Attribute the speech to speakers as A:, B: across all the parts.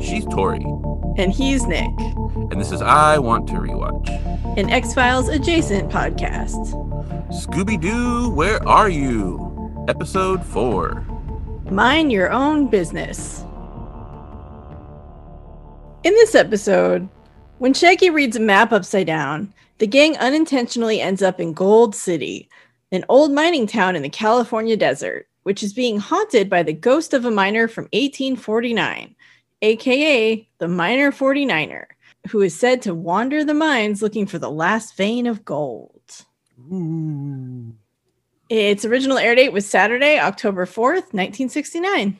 A: She's Tori,
B: And he's Nick,
A: and this is I Want to Rewatch.
B: an X Files adjacent podcast.
A: Scooby Doo, where are you? Episode 4.
B: Mine your own business. In this episode, when Shaggy reads a map upside down, the gang unintentionally ends up in Gold City, an old mining town in the California desert, which is being haunted by the ghost of a miner from 1849, aka the Miner 49er, who is said to wander the mines looking for the last vein of gold.
A: Ooh.
B: Its original air date was Saturday, October 4th, 1969.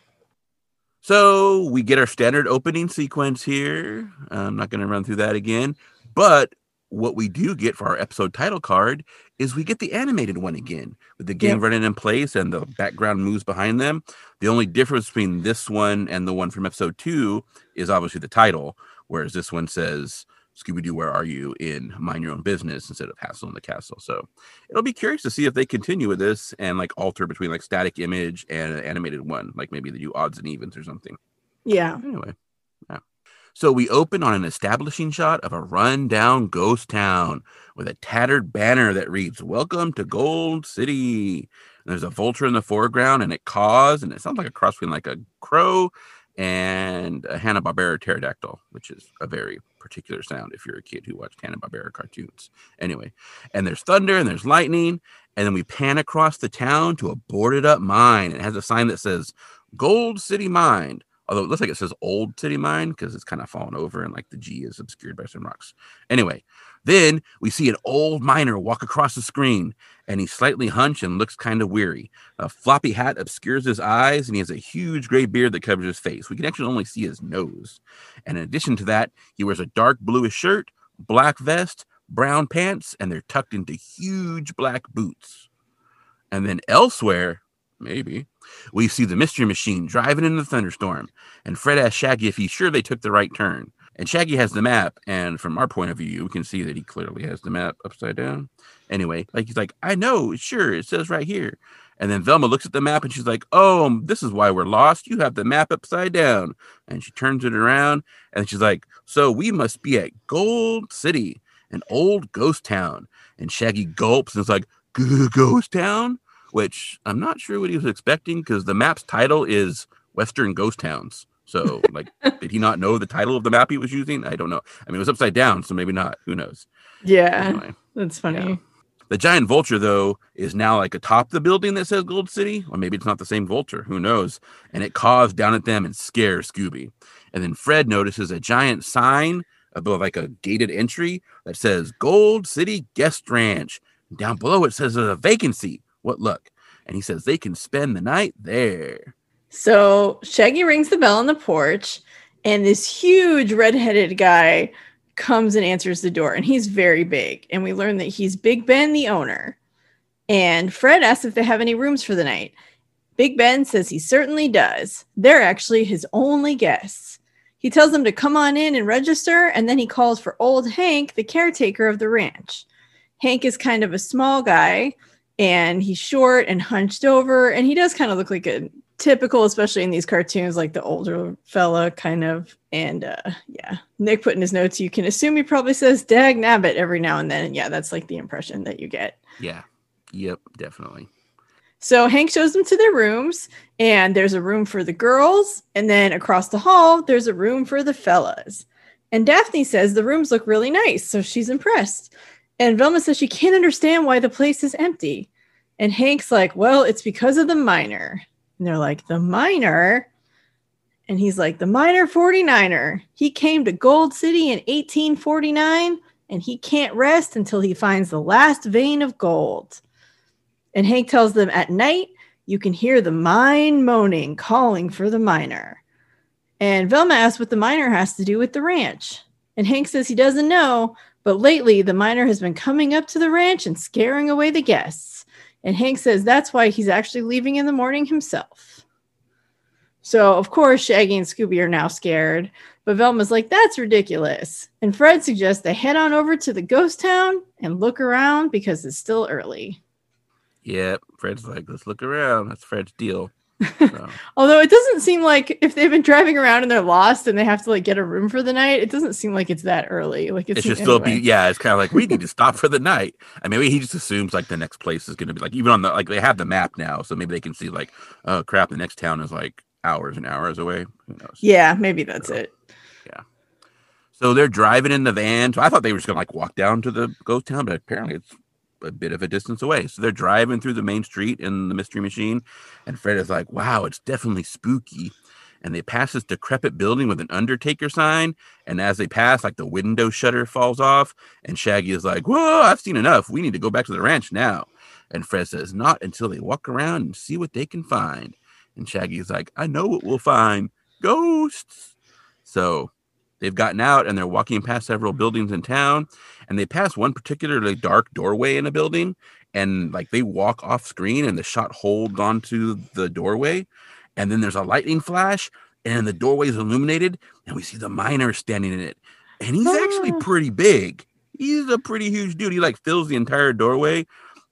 A: So we get our standard opening sequence here. I'm not going to run through that again. But what we do get for our episode title card is we get the animated one mm-hmm. again with the game
B: Yep.
A: running in place and the background moves behind them. The only difference between this one and the one from episode two is obviously the title, whereas this one says Scooby Doo, where are you in Mine Your Own Business instead of Hassle in the Castle. So it'll be curious to see if they continue with this and like alter between like static image and an animated one, like maybe they do odds and evens or something.
B: Yeah.
A: Anyway. So we open on an establishing shot of a run-down ghost town with a tattered banner that reads "Welcome to Gold City." And there's a vulture in the foreground, and it caws, and it sounds like a cross between like a crow and a Hanna Barbera pterodactyl, which is a very particular sound if you're a kid who watched Hanna Barbera cartoons. Anyway, and there's thunder and there's lightning, and then we pan across the town to a boarded up mine. It has a sign that says "Gold City Mine." Although it looks like it says old city mine because it's kind of fallen over and like the G is obscured by some rocks. Anyway, then we see an old miner walk across the screen and he's slightly hunched and looks kind of weary. A floppy hat obscures his eyes and he has a huge gray beard that covers his face. We can actually only see his nose. And in addition to that, he wears a dark bluish shirt, black vest, brown pants, and they're tucked into huge black boots. And then elsewhere, maybe, we see the mystery machine driving in the thunderstorm, and Fred asks Shaggy if he's sure they took the right turn. And Shaggy has the map, and from our point of view, we can see that he clearly has the map upside down. Anyway, like he's like, I know, sure, it says right here. And then Velma looks at the map and she's like, Oh, this is why we're lost. You have the map upside down. And she turns it around and she's like, So we must be at Gold City, an old ghost town. And Shaggy gulps and is like, Ghost town? Which I'm not sure what he was expecting because the map's title is Western Ghost Towns. So, like, did he not know the title of the map he was using? I don't know. I mean, it was upside down, so maybe not. Who knows?
B: Yeah.
A: Anyway,
B: That's funny.
A: Yeah. the giant vulture, though, is now like atop the building that says Gold City, or maybe it's not the same vulture. Who knows? And it caws down at them and scares Scooby. And then Fred notices a giant sign above like a gated entry that says Gold City Guest Ranch. Down below it says there's a vacancy. What luck? And he says they can spend the night there.
B: So Shaggy rings the bell on the porch, and this huge redheaded guy comes and answers the door, and he's very big. And we learn that he's Big Ben, the owner. And Fred asks if they have any rooms for the night. Big Ben says he certainly does. They're actually his only guests. He tells them to come on in and register, and then he calls for old Hank, the caretaker of the ranch. Hank is kind of a small guy, and he's short and hunched over, and he does kind of look like a typical, especially in these cartoons, like the older fella kind of. And uh, yeah, Nick put in his notes, you can assume he probably says Dag Nabbit every now and then. And yeah, that's like the impression that you get.
A: Yeah. Yep, definitely.
B: So Hank shows them to their rooms, and there's a room for the girls, and then across the hall, there's a room for the fellas. And Daphne says the rooms look really nice, so she's impressed. And Velma says she can't understand why the place is empty. And Hank's like, Well, it's because of the miner. And they're like, The miner? And he's like, The miner 49er. He came to Gold City in 1849, and he can't rest until he finds the last vein of gold. And Hank tells them at night, you can hear the mine moaning, calling for the miner. And Velma asks what the miner has to do with the ranch. And Hank says he doesn't know, but lately the miner has been coming up to the ranch and scaring away the guests. And Hank says that's why he's actually leaving in the morning himself. So, of course, Shaggy and Scooby are now scared, but Velma's like, that's ridiculous. And Fred suggests they head on over to the ghost town and look around because it's still early.
A: Yep. Fred's like, let's look around. That's Fred's deal. So,
B: Although it doesn't seem like if they've been driving around and they're lost and they have to like get a room for the night, it doesn't seem like it's that early. Like it's
A: it should
B: anyway.
A: still be, yeah. It's kind of like we need to stop for the night. And maybe he just assumes like the next place is going to be like even on the like they have the map now, so maybe they can see like, oh crap, the next town is like hours and hours away. Who knows?
B: Yeah, maybe that's it. Yeah.
A: So they're driving in the van. So I thought they were just gonna like walk down to the ghost town, but apparently it's a bit of a distance away. So they're driving through the main street in the mystery machine, and Fred is like, "Wow, it's definitely spooky." And they pass this decrepit building with an Undertaker sign, and as they pass, like the window shutter falls off, and Shaggy is like, "Whoa, I've seen enough. We need to go back to the ranch now." And Fred says, "Not until they walk around and see what they can find." And Shaggy is like, "I know what we'll find. Ghosts." So they've gotten out and they're walking past several buildings in town and they pass one particularly dark doorway in a building and like they walk off screen and the shot holds onto the doorway and then there's a lightning flash and the doorway is illuminated and we see the miner standing in it. And he's actually
B: Ah.
A: pretty big. He's a pretty huge dude. He like fills the entire doorway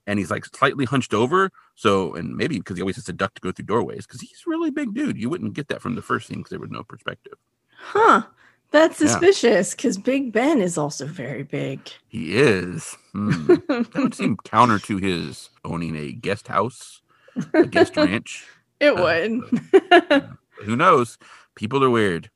A: and he's like slightly hunched over so and maybe because he always has to duck to go through doorways because he's a really big dude. You wouldn't get that from the first scene because there was no perspective.
B: Huh. That's suspicious because Big Ben is also very big.
A: He is. Hmm. That would seem counter to his owning a guest house, a guest ranch.
B: It
A: Uh,
B: would.
A: Who knows? People are weird.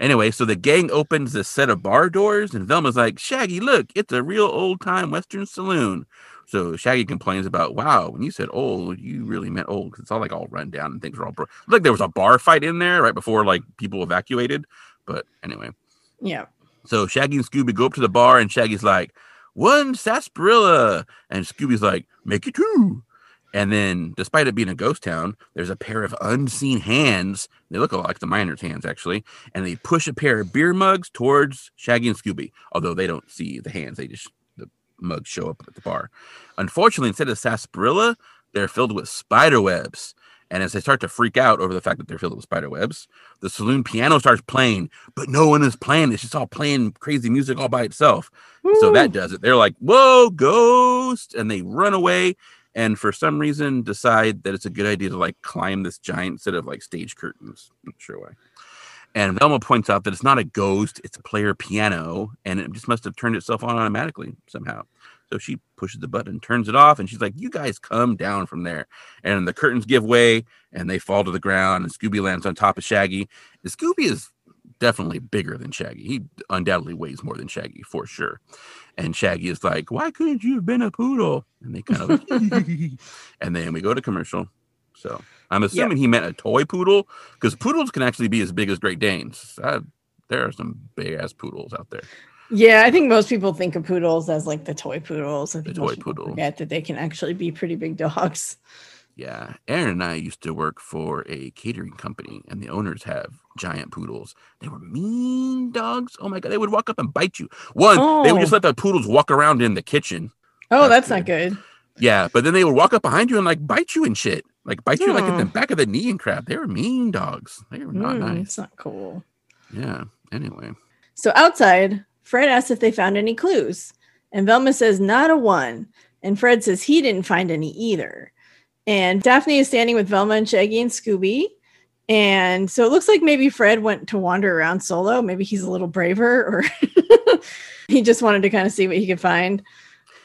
A: Anyway, so the gang opens a set of bar doors, and Velma's like, Shaggy, look, it's a real old time Western saloon. So Shaggy complains about, wow, when you said old, you really meant old because it's all like all run down and things are all bro- like there was a bar fight in there right before like people evacuated. But anyway,
B: yeah.
A: So Shaggy and Scooby go up to the bar, and Shaggy's like, one sarsaparilla. And Scooby's like, make it two. And then, despite it being a ghost town, there's a pair of unseen hands. They look a lot like the miners' hands, actually. And they push a pair of beer mugs towards Shaggy and Scooby, although they don't see the hands. They just, the mugs show up at the bar. Unfortunately, instead of sarsaparilla, they're filled with spider webs. And as they start to freak out over the fact that they're filled with spider webs, the saloon piano starts playing, but no one is playing. It's just all playing crazy music all by itself. So that does it. They're like, whoa, ghost. And they run away. And for some reason, decide that it's a good idea to like climb this giant set of like stage curtains. Not sure why. And Velma points out that it's not a ghost, it's a player piano, and it just must have turned itself on automatically somehow. So she pushes the button, turns it off, and she's like, You guys come down from there. And the curtains give way and they fall to the ground, and Scooby lands on top of Shaggy. And Scooby is definitely bigger than Shaggy. He undoubtedly weighs more than Shaggy for sure. And Shaggy is like, Why couldn't you have been a poodle? And they kind of and then we go to commercial. So I'm assuming he meant a toy poodle because poodles can actually be as big as Great Danes. Uh, there are some big ass poodles out there.
B: Yeah, I think most people think of poodles as like the toy poodles. I think
A: toy poodle.
B: forget that they can actually be pretty big dogs.
A: Yeah, Aaron and I used to work for a catering company, and the owners have giant poodles. They were mean dogs. Oh my god, they would walk up and bite you. One, they would just
B: Oh.
A: let the poodles walk around in the kitchen.
B: Oh,
A: That's
B: that's, not good.
A: Yeah, but then they would walk up behind you and like bite you and shit, like bite you like in the
B: Hmm.
A: back of the knee and crap. They were mean dogs. They were not
B: Mm,
A: nice.
B: It's not cool.
A: Yeah. Anyway,
B: So outside, Fred asks if they found any clues, and Velma says not a one, and Fred says he didn't find any either. And Daphne is standing with Velma and Shaggy and Scooby. And so it looks like maybe Fred went to wander around solo. Maybe he's a little braver, or he just wanted to kind of see what he could find.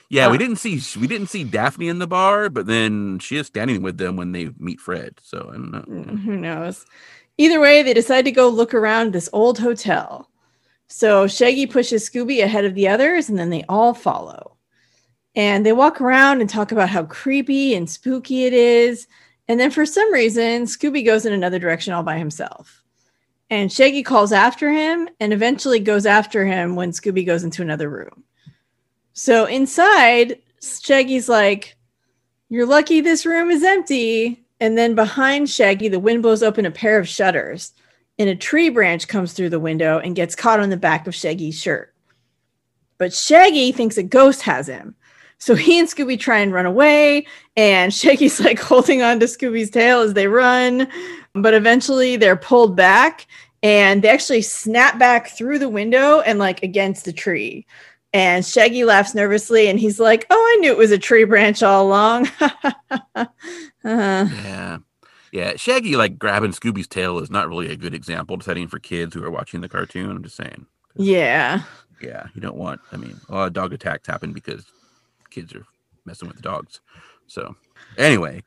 A: yeah, we
B: Uh,
A: didn't see we didn't see Daphne in the bar, but then she is standing with them when they meet Fred. So I don't know.
B: Mm, Who knows? Either way, they decide to go look around this old hotel. So Shaggy pushes Scooby ahead of the others, and then they all follow. And they walk around and talk about how creepy and spooky it is. And then for some reason, Scooby goes in another direction all by himself. And Shaggy calls after him and eventually goes after him when Scooby goes into another room. So inside, Shaggy's like, You're lucky this room is empty. And then behind Shaggy, the wind blows open a pair of shutters, and a tree branch comes through the window and gets caught on the back of Shaggy's shirt. But Shaggy thinks a ghost has him. So he and Scooby try and run away, and Shaggy's like holding on to Scooby's tail as they run. But eventually they're pulled back and they actually snap back through the window and like against the tree. And Shaggy laughs nervously and he's like, Oh, I knew it was a tree branch all along. uh,
A: Yeah. Yeah. Shaggy like grabbing Scooby's tail is not really a good example setting for kids who are watching the cartoon. I'm just saying.
B: yeah.
A: Yeah, you don't want. I mean, a lot of dog attacks happen because kids are messing with the dogs. So, anyway,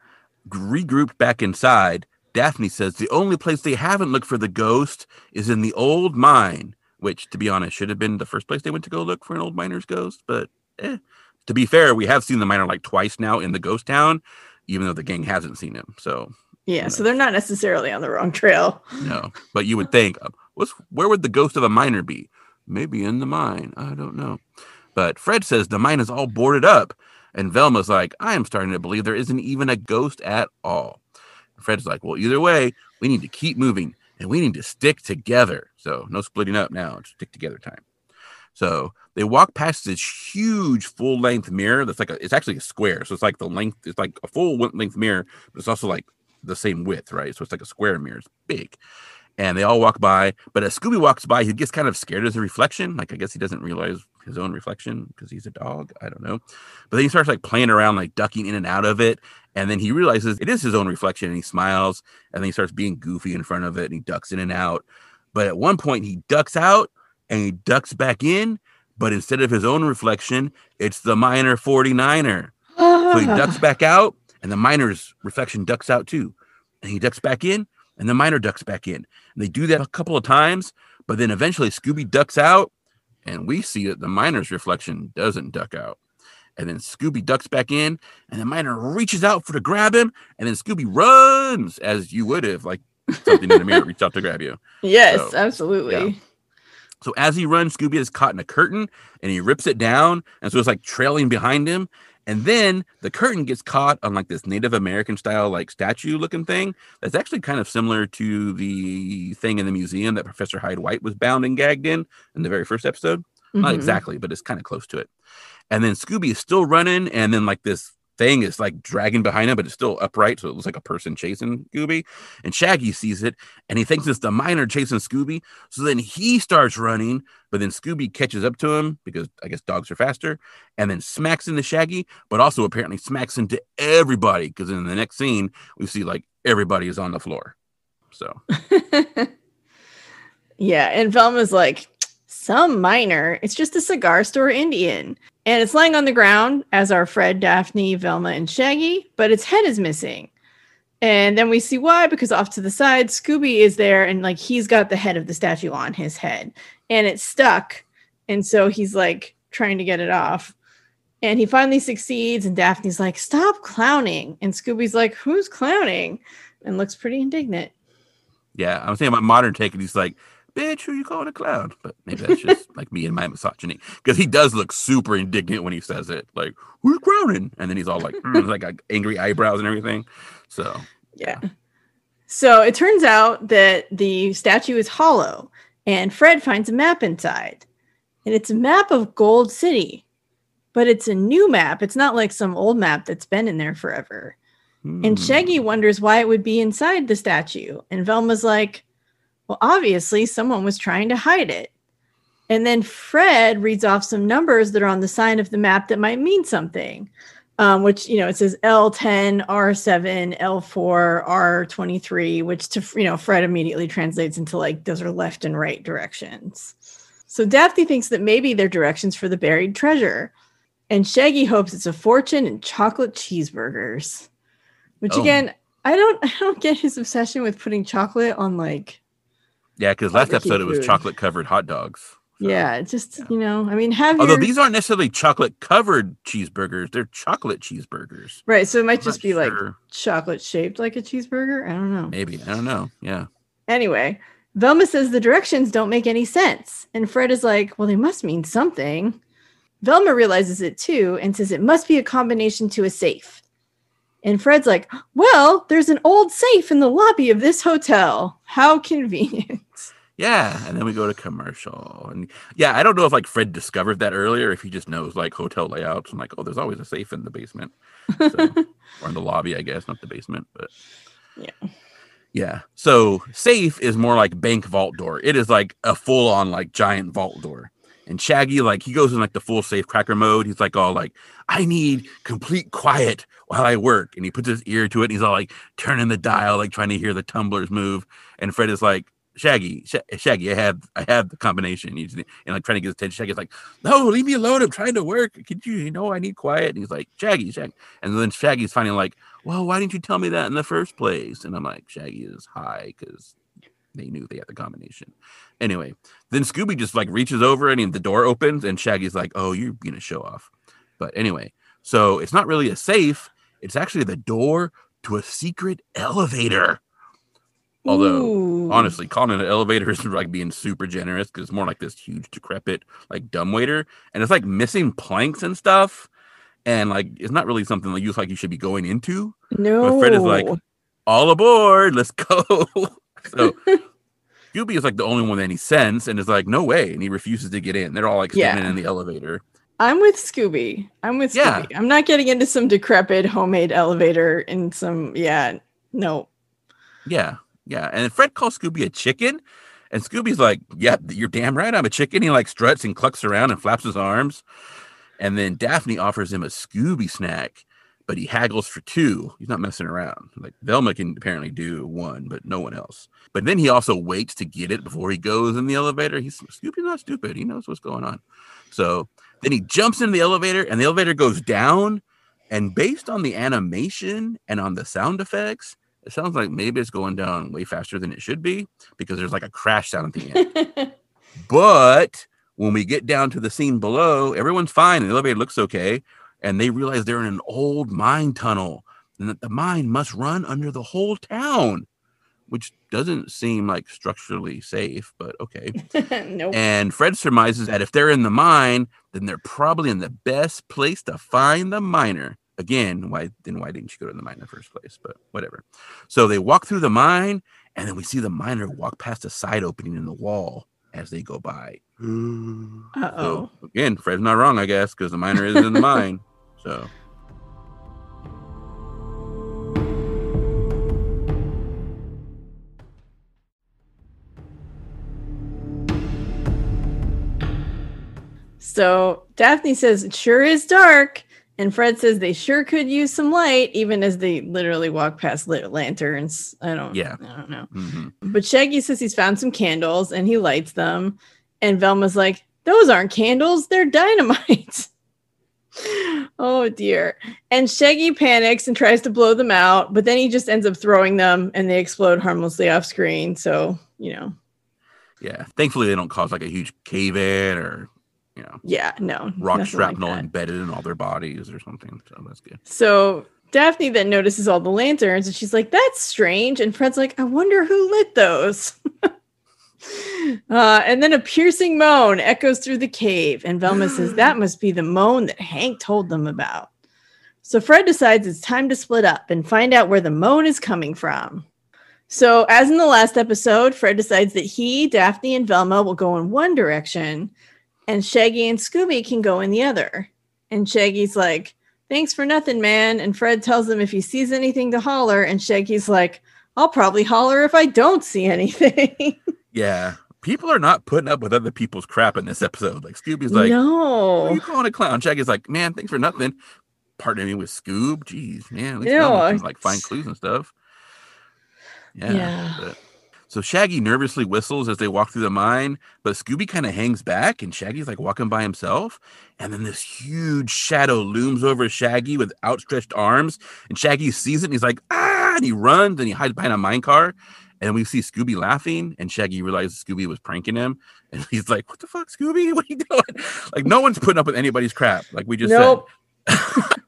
A: regrouped back inside, Daphne says the only place they haven't looked for the ghost is in the old mine, which, to be honest, should have been the first place they went to go look for an old miner's ghost. But eh. to be fair, we have seen the miner like twice now in the ghost town, even though the gang hasn't seen him. So,
B: Yeah. So they're not necessarily on the wrong trail.
A: no. But you would think, uh, what's where would the ghost of a miner be? Maybe in the mine. I don't know. But Fred says the mine is all boarded up. And Velma's like, I am starting to believe there isn't even a ghost at all. Fred's like, well, either way, we need to keep moving and we need to stick together. So no splitting up now. It's stick together time. So they walk past this huge full length mirror that's like a, it's actually a square. So it's like the length, it's like a full length mirror, but it's also like the same width, right? So it's like a square mirror. It's big. And they all walk by, but as Scooby walks by, he gets kind of scared as the reflection. Like I guess he doesn't realize his own reflection because he's a dog. I don't know. But then he starts like playing around, like ducking in and out of it. And then he realizes it is his own reflection and he smiles. And then he starts being goofy in front of it and he ducks in and out. But at one point, he ducks out and he ducks back in. But instead of his own reflection, it's the miner 49er. So he ducks back out, and the miner's reflection ducks out too. And he ducks back in, and the miner ducks back in. And they do that a couple of times, but then eventually Scooby ducks out, and we see that the miner's reflection doesn't duck out. And then Scooby ducks back in, and the miner reaches out for to grab him, and then Scooby runs as you would have, like something in the mirror reached out to grab you.
B: yes,
A: So,
B: absolutely.
A: yeah. So as he runs, Scooby is caught in a curtain and he rips it down. And so it's like trailing behind him. And then the curtain gets caught on like this Native American style, like statue looking thing. That's actually kind of similar to the thing in the museum that Professor Hyde White was bound and gagged in in the very first episode. Not
B: Mhm.
A: exactly, but it's kind of close to it. And then Scooby is still running, and then like this thing is like dragging behind him, but it's still upright, so it looks like a person chasing Scooby. And Shaggy sees it, and he thinks it's the miner chasing Scooby. So then he starts running, but then Scooby catches up to him because I guess dogs are faster, and then smacks into Shaggy, but also apparently smacks into everybody because in the next scene we see like everybody is on the floor. So
B: yeah, and Velma's like, some miner. It's just a cigar store Indian. And it's lying on the ground, as are Fred, Daphne, Velma, and Shaggy, but its head is missing. And then we see why, because off to the side, Scooby is there and like he's got the head of the statue on his head and it's stuck. And so he's like trying to get it off. And he finally succeeds. And Daphne's like, stop clowning. And Scooby's like, who's clowning? And looks pretty indignant.
A: yeah, I'm saying my modern take, and he's like, "Bitch, who you calling a clown?" But maybe that's just like me and my misogyny because he does look super indignant when he says it, like "Who's crowning?" And then he's all like, mm, like angry eyebrows and everything. So
B: Yeah. So it turns out that the statue is hollow, and Fred finds a map inside. And it's a map of Gold City, but it's a new map. It's not like some old map that's been in there forever. And
A: hmm.
B: Shaggy wonders why it would be inside the statue. And Velma's like, well, obviously, someone was trying to hide it. And then Fred reads off some numbers that are on the side of the map that might mean something, um, which, you know, it says L10, R7, L4, R23, which to, you know, Fred immediately translates into like those are left and right directions. So Daphne thinks that maybe they're directions for the buried treasure. And Shaggy hopes it's a fortune in chocolate cheeseburgers. Which
A: Oh.
B: again, I don't I don't get his obsession with putting chocolate on like
A: yeah, because last episode it was
B: food.
A: chocolate covered hot dogs. So-
B: yeah, just you know, I mean have
A: Although
B: your
A: these aren't necessarily chocolate covered cheeseburgers, they're chocolate cheeseburgers.
B: right, so it might
A: I'm
B: just be like chocolate shaped like a cheeseburger. I don't know.
A: maybe I don't know. Yeah,
B: Anyway, Velma says the directions don't make any sense. And Fred is like, well, they must mean something. Velma realizes it too and says it must be a combination to a safe. And Fred's like, well, there's an old safe in the lobby of this hotel. How convenient.
A: yeah, and then we go to commercial, and yeah, I don't know if like Fred discovered that earlier, if he just knows like hotel layouts and like, oh, there's always a safe in the basement, so, or in the lobby, I guess, not the basement, but
B: Yeah.
A: yeah. So safe is more like bank vault door. It is like a full on like giant vault door. And Shaggy, like, he goes in like the full safe cracker mode. He's like, all like, I need complete quiet while I work. And he puts his ear to it and he's all like turning the dial, like trying to hear the tumblers move. And Fred is like, Shaggy, Sh- Shaggy, I have, I have the combination. He's and like trying to get his attention. Shaggy's like, no, leave me alone. I'm trying to work. Could you, you know, I need quiet. And he's like, Shaggy, Shaggy. And then Shaggy's finally like, well, why didn't you tell me that in the first place? And I'm like, Shaggy is high because they knew they had the combination. Anyway, then Scooby just like reaches over and the door opens and Shaggy's like, oh, you're being a show off. But anyway, so it's not really a safe. It's actually the door to a secret elevator. Although,
B: Ooh.
A: honestly, calling it an elevator is like being super generous because it's more like this huge, decrepit, like dumbwaiter, and it's like missing planks and stuff, and like it's not really something that you like you should be going into.
B: no.
A: But Fred is like, all aboard, let's go. so Scooby is like the only one that any sense and is like, no way. And he refuses to get in. They're all like standing
B: Yeah.
A: in the elevator.
B: I'm with Scooby. I'm with
A: Yeah.
B: Scooby. I'm not getting into some decrepit homemade elevator in some yeah, no.
A: Yeah. Yeah. And Fred calls Scooby a chicken. And Scooby's like, Yeah, you're damn right. I'm a chicken. He like struts and clucks around and flaps his arms. And then Daphne offers him a Scooby snack, but he haggles for two. He's not messing around. Like Velma can apparently do one, but no one else. But then he also waits to get it before he goes in the elevator. He's Scooby's not stupid. He knows what's going on. So then he jumps into the elevator and the elevator goes down. And based on the animation and on the sound effects, it sounds like maybe it's going down way faster than it should be because there's like a crash sound at the end. But when we get down to the scene below, everyone's fine. and The elevator looks okay. And they realize they're in an old mine tunnel and that the mine must run under the whole town, which doesn't seem like structurally safe, but okay.
B: nope.
A: And Fred surmises that if they're in the mine, then they're probably in the best place to find the miner. Again, why then why didn't you go to the mine in the first place? But whatever. So they walk through the mine, and then we see the miner walk past a side opening in the wall as they go by.
B: Uh oh.
A: So again, Fred's not wrong, I guess, because the miner is in the mine. So
B: So Daphne says it sure is dark, and Fred says they sure could use some light, even as they literally walk past lit lanterns. I don't.
A: Yeah.
B: I don't know.
A: mhm.
B: But Shaggy says he's found some candles and he lights them, and Velma's like, "Those aren't candles; they're dynamite." oh dear! And Shaggy panics and tries to blow them out, but then he just ends up throwing them, and they explode harmlessly off screen. So you know,
A: yeah. Thankfully, they don't cause like a huge cave in or you know
B: yeah, no
A: rock
B: nothing like
A: shrapnel embedded in all their bodies or something. So that's good.
B: So Daphne then notices all the lanterns and she's like, that's strange. And Fred's like, I wonder who lit those. uh, and then a piercing moan echoes through the cave. And Velma says, that must be the moan that Hank told them about. So Fred decides it's time to split up and find out where the moan is coming from. So, as in the last episode, Fred decides that he, Daphne, and Velma will go in one direction, and Shaggy and Scooby can go in the other. And Shaggy's like, Thanks for nothing, man. And Fred tells him if he sees anything to holler, and Shaggy's like, I'll probably holler if I don't see anything.
A: Yeah. People are not putting up with other people's crap in this episode. Like Scooby's like,
B: no.
A: you calling a clown? Shaggy's like, man, thanks for nothing. Partnering with Scoob. Jeez, man. At least like find clues and stuff. Yeah.
B: Yeah.
A: so Shaggy nervously whistles as they walk through the mine, but Scooby kind of hangs back and Shaggy's like walking by himself. And then this huge shadow looms over Shaggy with outstretched arms. And Shaggy sees it and he's like, ah, and he runs and he hides behind a mine car. And we see Scooby laughing, and Shaggy realizes Scooby was pranking him. And he's like, What the fuck, Scooby? What are you doing? Like, no one's putting up with anybody's crap. Like we just
B: Nope.
A: said.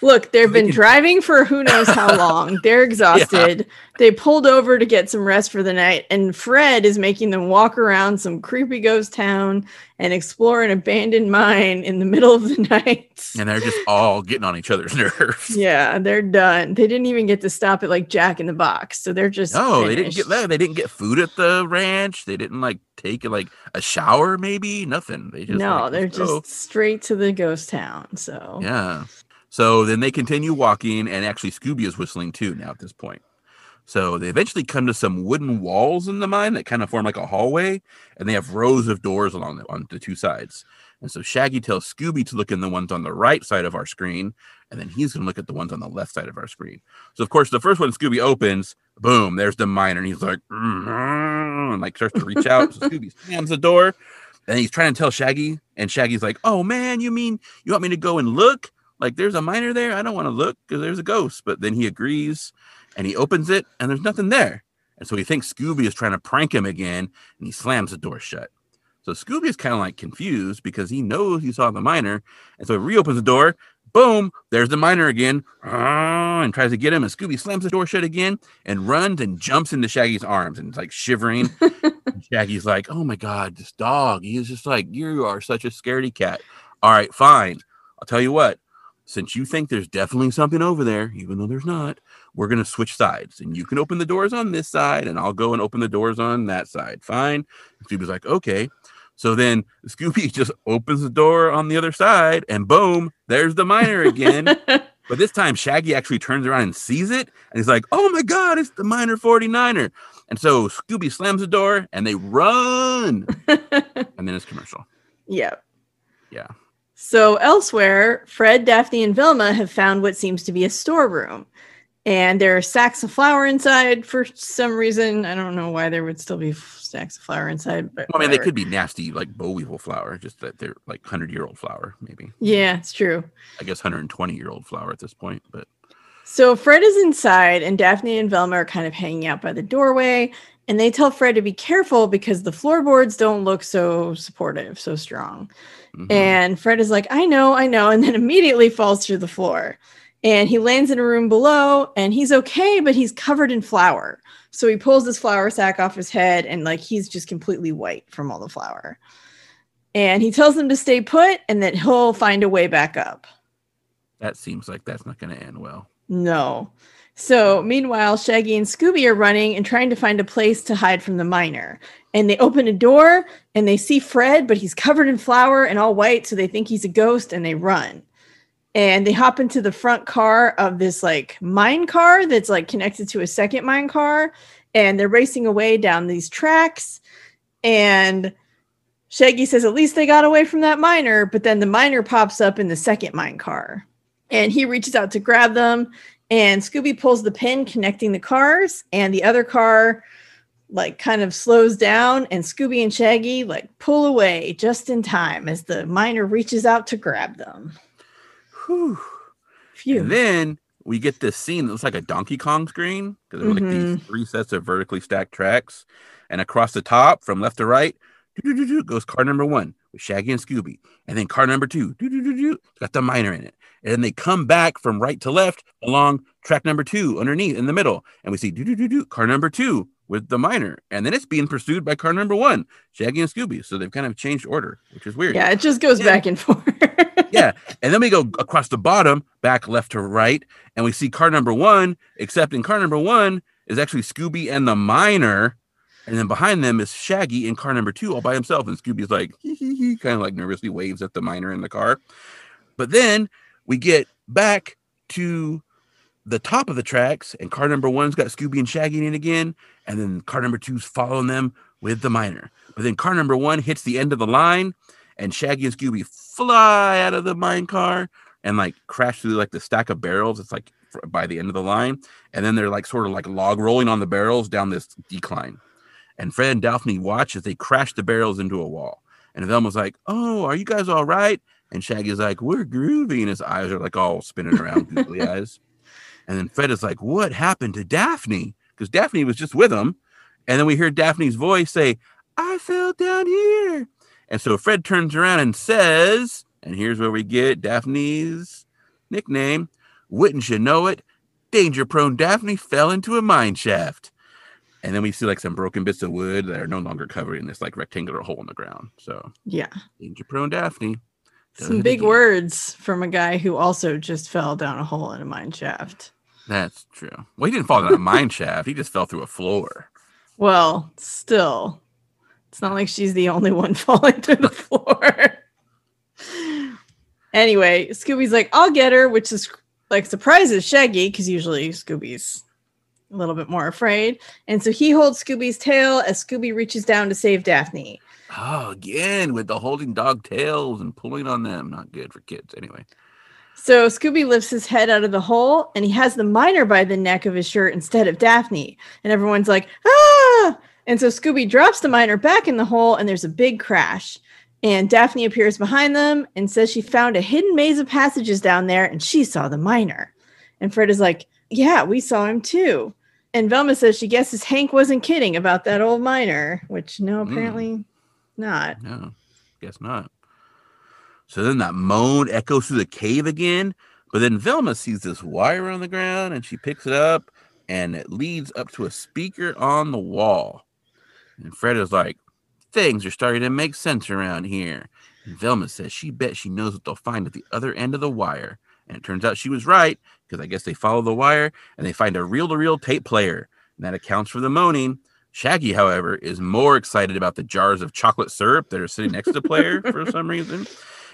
B: Look, they've been driving for who knows how long. They're exhausted. They pulled over to get some rest for the night, and Fred is making them walk around some creepy ghost town and explore an abandoned mine in the middle of the night.
A: And they're just all getting on each other's nerves.
B: Yeah, they're done. They didn't even get to stop at like Jack in the Box, so they're just
A: No, they didn't get that. They didn't get food at the ranch. They didn't like take like a shower, maybe nothing. They just
B: no,
A: like,
B: they're just oh. straight to the ghost town. So
A: yeah. So then they continue walking, and actually Scooby is whistling too now at this point. So they eventually come to some wooden walls in the mine that kind of form like a hallway, and they have rows of doors along the, on the two sides. And so Shaggy tells Scooby to look in the ones on the right side of our screen, and then he's going to look at the ones on the left side of our screen. So of course, the first one Scooby opens, boom, there's the miner, and he's like, "Mm-hmm," and like starts to reach out. So Scooby slams the door, and he's trying to tell Shaggy, and Shaggy's like, "Oh man, you mean you want me to go and look? Like there's a miner there? I don't want to look because there's a ghost." But then he agrees, and he opens it, and there's nothing there. And so he thinks Scooby is trying to prank him again, and he slams the door shut. So Scooby is kind of like confused because he knows he saw the miner, and so he reopens the door. Boom! There's the miner again, ah, and tries to get him. And Scooby slams the door shut again and runs and jumps into Shaggy's arms and is like shivering. Shaggy's like, "Oh my god, this dog! He is just like you are such a scaredy cat." All right, fine. I'll tell you what. Since you think there's definitely something over there, even though there's not, we're gonna switch sides, and you can open the doors on this side, and I'll go and open the doors on that side. Fine. Scooby's like, "Okay." So then Scooby just opens the door on the other side, and boom, there's the miner again. but this time Shaggy actually turns around and sees it, and he's like, "Oh my god, it's the miner 49er!" And so Scooby slams the door, and they run, and then it's commercial.
B: Yeah.
A: Yeah.
B: So elsewhere, Fred, Daphne, and Velma have found what seems to be a storeroom. And there are sacks of flour inside for some reason. I don't know why there would still be sacks of flour inside, but
A: Well, I mean, they could be nasty, like boll weevil flour, just that they're like hundred year old flour, maybe.
B: Yeah, it's true.
A: I guess hundred and twenty year old flour at this point, but
B: So Fred is inside, and Daphne and Velma are kind of hanging out by the doorway. And they tell Fred to be careful because the floorboards don't look so supportive, so strong.
A: Mhm.
B: And Fred is like, I know, I know. And then immediately falls to the floor. And he lands in a room below and he's okay, but he's covered in flour. So he pulls this flour sack off his head and like he's just completely white from all the flour. And he tells them to stay put and that he'll find a way back up.
A: that seems like that's not going to end well.
B: No. So meanwhile, Shaggy and Scooby are running and trying to find a place to hide from the miner. And they open a door and they see Fred, but he's covered in flour and all white, so they think he's a ghost and they run. And they hop into the front car of this like mine car that's like connected to a second mine car. And they're racing away down these tracks. And Shaggy says, at least they got away from that miner. But then the miner pops up in the second mine car. And he reaches out to grab them and Scooby pulls the pin connecting the cars, and the other car like kind of slows down, and Scooby and Shaggy like pull away just in time as the miner reaches out to grab them.
A: Whew.
B: Phew.
A: And then we get this scene that looks like a Donkey Kong screen because there are like
B: Mm-hmm.
A: these three sets of vertically stacked tracks, and across the top from left to right goes car number one with Shaggy and Scooby, and then car number two got the miner in it, and then they come back from right to left along track number two underneath in the middle, and we see car number two with the miner, and then it's being pursued by car number one, Shaggy and Scooby. So they've kind of changed order, which is weird.
B: yeah, it just goes
A: Yeah.
B: back and forth.
A: yeah. And then we go across the bottom, back left to right, and we see car number one, except in car number one is actually Scooby and the miner. And then behind them is Shaggy in car number two all by himself. And Scooby's like, hee hee hee, kind of like nervously waves at the miner in the car. But then we get back to the top of the tracks, and car number one's got Scooby and Shaggy in again. And then car number two's following them with the miner. But then car number one hits the end of the line, and Shaggy and Scooby fly out of the mine car and like crash through like the stack of barrels. It's like fr- by the end of the line, and then they're like sort of like log rolling on the barrels down this decline. And Fred and Daphne watch as they crash the barrels into a wall. And Velma's like, "Oh, are you guys all right?" And Shaggy's like, "We're groovy," and his eyes are like all spinning around, googly eyes. And then Fred is like, "What happened to Daphne?" Because Daphne was just with him. And then we hear Daphne's voice say, "I fell down here." And so Fred turns around and says, and here's where we get Daphne's nickname. Wouldn't you know it? Danger prone Daphne fell into a mine shaft. And then we see like some broken bits of wood that are no longer covered in this like rectangular hole in the ground. So
B: yeah.
A: danger prone Daphne.
B: Some big
A: again.
B: words from a guy who also just fell down a hole in a mine shaft.
A: That's true. Well, he didn't fall down a mine shaft. He just fell through a floor.
B: Well, still, it's not like she's the only one falling through the floor. anyway, Scooby's like, I'll get her, which is like surprises Shaggy because usually Scooby's a little bit more afraid. And so he holds Scooby's tail as Scooby reaches down to save Daphne.
A: Oh, again with the holding dog tails and pulling on them. Not good for kids. Anyway.
B: So Scooby lifts his head out of the hole and he has the miner by the neck of his shirt instead of Daphne. And everyone's like, ah! And so Scooby drops the miner back in the hole and there's a big crash. And Daphne appears behind them and says she found a hidden maze of passages down there and she saw the miner. And Fred is like, Yeah, we saw him too. And Velma says she guesses Hank wasn't kidding about that old miner, which no,
A: Hmm.
B: apparently mm. not.
A: No, guess not. So then that moan echoes through the cave again. But then Velma sees this wire on the ground and she picks it up and it leads up to a speaker on the wall. And Fred is like, Things are starting to make sense around here. And Velma says she bet she knows what they'll find at the other end of the wire. And it turns out she was right because I guess they follow the wire and they find a reel to reel tape player. And that accounts for the moaning. Shaggy, however, is more excited about the jars of chocolate syrup that are sitting next to the player for some reason.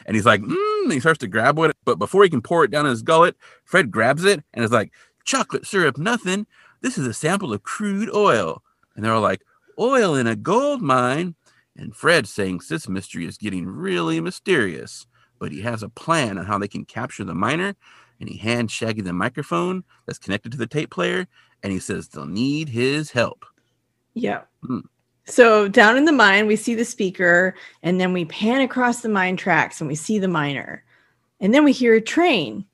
A: And he's like, mm, and he starts to grab one. But before he can pour it down his gullet, Fred grabs it and is like, chocolate syrup, nothing. This is a sample of crude oil. And they're all like, oil in a gold mine. And Fred saying this mystery is getting really mysterious. But he has a plan on how they can capture the miner. And he hands Shaggy the microphone that's connected to the tape player. And he says they'll need his help.
B: Yeah.
A: Hmm.
B: So down in the mine, we see the speaker, and then we pan across the mine tracks and we see the miner. And then we hear a train.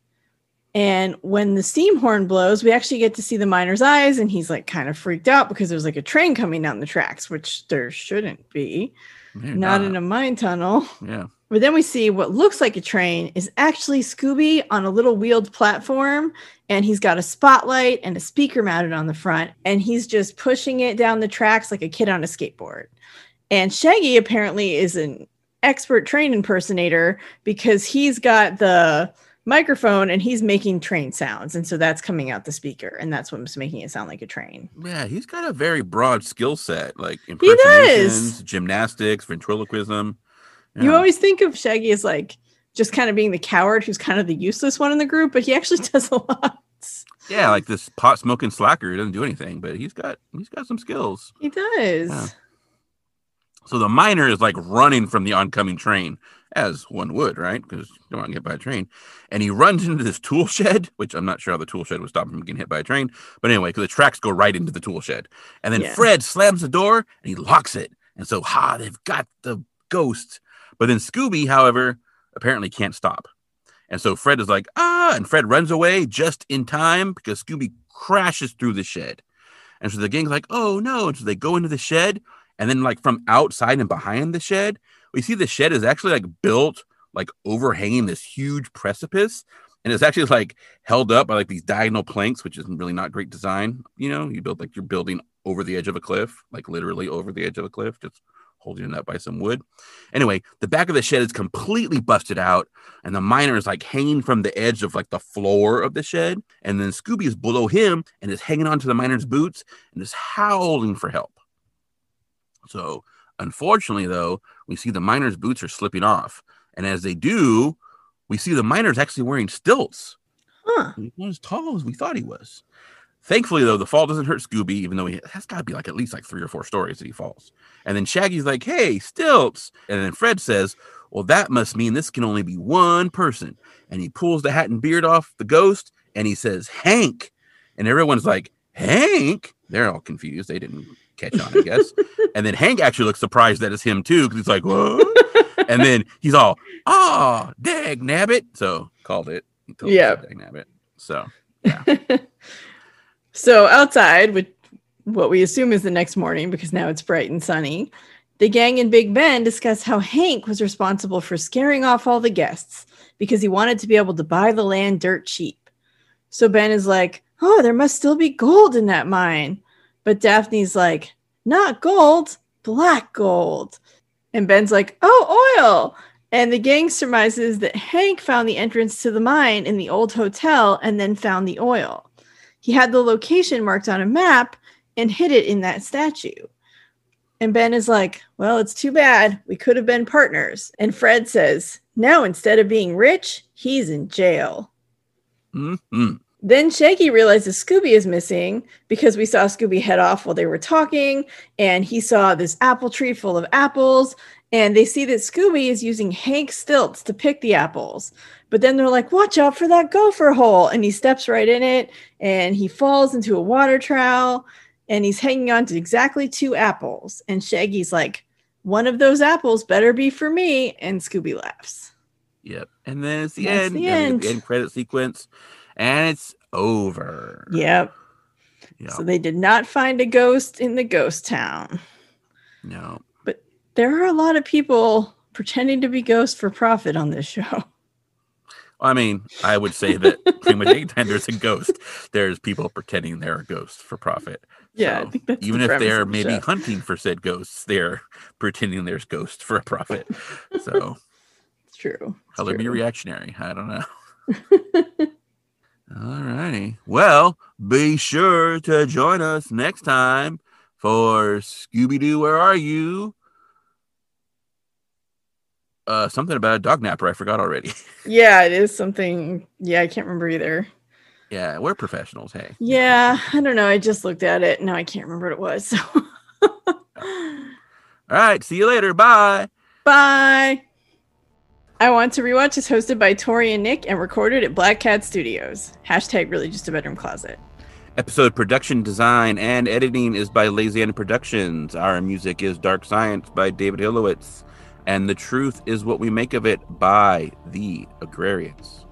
B: And when the steam horn blows, we actually get to see the miner's eyes, and he's like kind of freaked out because there's like a train coming down the tracks, which there shouldn't be,
A: They're
B: not in a mine tunnel.
A: yeah.
B: But then we see what looks like a train is actually Scooby on a little wheeled platform, and he's got a spotlight and a speaker mounted on the front, and he's just pushing it down the tracks like a kid on a skateboard. And Shaggy apparently is an expert train impersonator because he's got the microphone and he's making train sounds, and so that's coming out the speaker, and that's what's making it sound like a train.
A: Yeah, he's got a very broad skill set, like impersonations, gymnastics, ventriloquism.
B: You always think of Shaggy as like just kind of being the coward who's kind of the useless one in the group, but he actually mm. does a lot.
A: yeah, like this pot smoking slacker who doesn't do anything, but he's got he's got some skills.
B: He does.
A: Yeah. So the miner is like running from the oncoming train, as one would, right? Because you don't want to get by a train. And he runs into this tool shed, which I'm not sure how the tool shed would stop him from getting hit by a train. But anyway, because the tracks go right into the tool shed. And then
B: Yeah.
A: Fred slams the door and he locks it. And so, ha, they've got the ghost. But then Scooby, however, apparently can't stop. And so Fred is like, ah, and Fred runs away just in time because Scooby crashes through the shed. And so the gang's like, oh no. And so they go into the shed. And then, like, from outside and behind the shed, we see the shed is actually like built like overhanging this huge precipice. And it's actually like held up by like these diagonal planks, which is really not great design. You know, you build like you're building over the edge of a cliff, like literally over the edge of a cliff, just holding it up by some wood. Anyway, the back of the shed is completely busted out, and the miner is like hanging from the edge of like the floor of the shed. And then Scooby is below him and is hanging onto the miner's boots and is howling for help. So, unfortunately, though, we see the miner's boots are slipping off. And as they do, we see the miner's actually wearing stilts.
B: Huh.
A: He's not as tall as we thought he was. Thankfully, though, the fall doesn't hurt Scooby, even though he has got to be like at least like three or four stories that he falls. And then Shaggy's like, hey, stilts. And then Fred says, well, that must mean this can only be one person. And he pulls the hat and beard off the ghost and he says, Hank. And everyone's like, Hank? They're all confused. They didn't catch on, I guess. and then Hank actually looks surprised that it's him too, because he's like, what? and then he's all, ah, dag nabbit. So called it.
B: Yeah.
A: Dag nabbit. So
B: So outside, with what we assume is the next morning, because now it's bright and sunny, the gang and Big Ben discuss how Hank was responsible for scaring off all the guests because he wanted to be able to buy the land dirt cheap. So Ben is like, "Oh, there must still be gold in that mine," but Daphne's like, "Not gold, black gold," and Ben's like, "Oh, oil." And the gang surmises that Hank found the entrance to the mine in the old hotel and then found the oil. He had the location marked on a map and hid it in that statue. And Ben is like, Well, it's too bad. We could have been partners. And Fred says, Now instead of being rich, he's in jail.
A: mhm.
B: Then Shaggy realizes Scooby is missing because we saw Scooby head off while they were talking, and he saw this apple tree full of apples. And they see that Scooby is using Hank stilts to pick the apples. But then they're like, watch out for that gopher hole. And he steps right in it and he falls into a water trowel and he's hanging on to exactly two apples. And Shaggy's like, one of those apples better be for me. And Scooby laughs.
A: Yep. And then it's the
B: That's
A: end.
B: the
A: you know, you get
B: end.
A: the end credit sequence, and it's over.
B: Yep.
A: Yeah.
B: So they did not find a ghost in the ghost town.
A: no.
B: There are a lot of people pretending to be ghosts for profit on this show.
A: I mean, I would say that pretty much anytime there's a ghost, there's people pretending they're a ghost for profit.
B: Yeah, I
A: So,
B: think that's
A: even
B: the
A: if they're
B: the
A: maybe
B: show.
A: hunting for said ghosts, they're pretending there's ghosts for a profit. So
B: It's true. It's
A: color be reactionary. I don't know. All righty. Well, be sure to join us next time for Scooby Doo. Where are you? Uh, something about a dog napper. I forgot already.
B: Yeah, it is something. Yeah, I can't remember either.
A: yeah, we're professionals. Hey.
B: Yeah, I don't know. I just looked at it. No, I can't remember what it was. So.
A: All right. See you later. Bye.
B: Bye. I Want to Rewatch is hosted by Tori and Nick and recorded at Black Cat Studios. Hashtag really just a bedroom closet.
A: Episode production design and editing is by Lazy End Productions. Our music is Dark Science by David Hilowitz. And The Truth is What We Make of It by The Agrarians.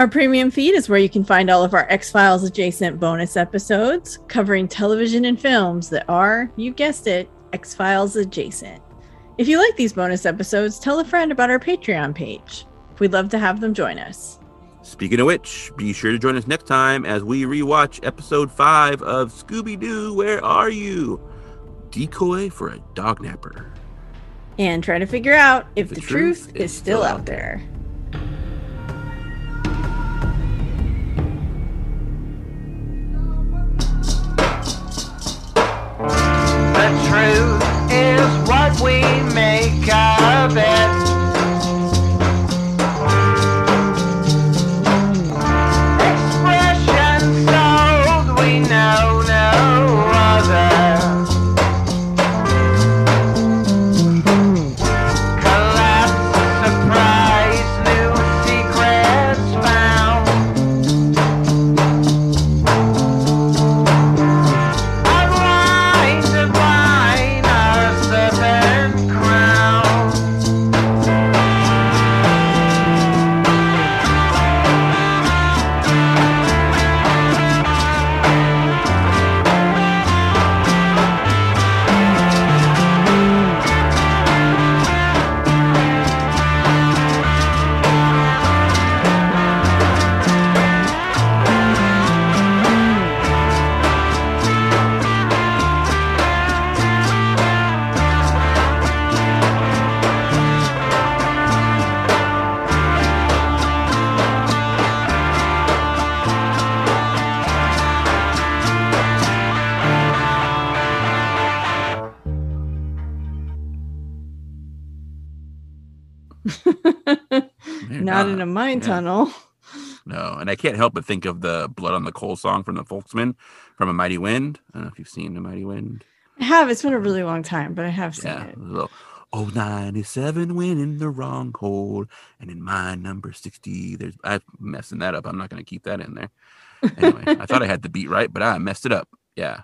B: Our premium feed is where you can find all of our X Files adjacent bonus episodes covering television and films that are, you guessed it, X Files adjacent. If you like these bonus episodes, tell a friend about our Patreon page. We'd love to have them join us.
A: Speaking of which, be sure to join us next time as we rewatch episode 5 of Scooby Doo Where Are You? Decoy for a Dog Napper.
B: And try to figure out if the, truth, is still out there. Not in a mine
A: Yeah.
B: tunnel.
A: No, and I can't help but think of the Blood on the Coal song from the Folksmen from A Mighty Wind. I don't know if you've seen A Mighty Wind.
B: I have. It's been a really long time, but I have seen
A: Yeah.
B: it.
A: little, Oh, 97 went in the wrong hole. And in my number 60, there's I'm messing that up. I'm not going to keep that in there. Anyway, I thought I had the beat right, but I messed it up. Yeah.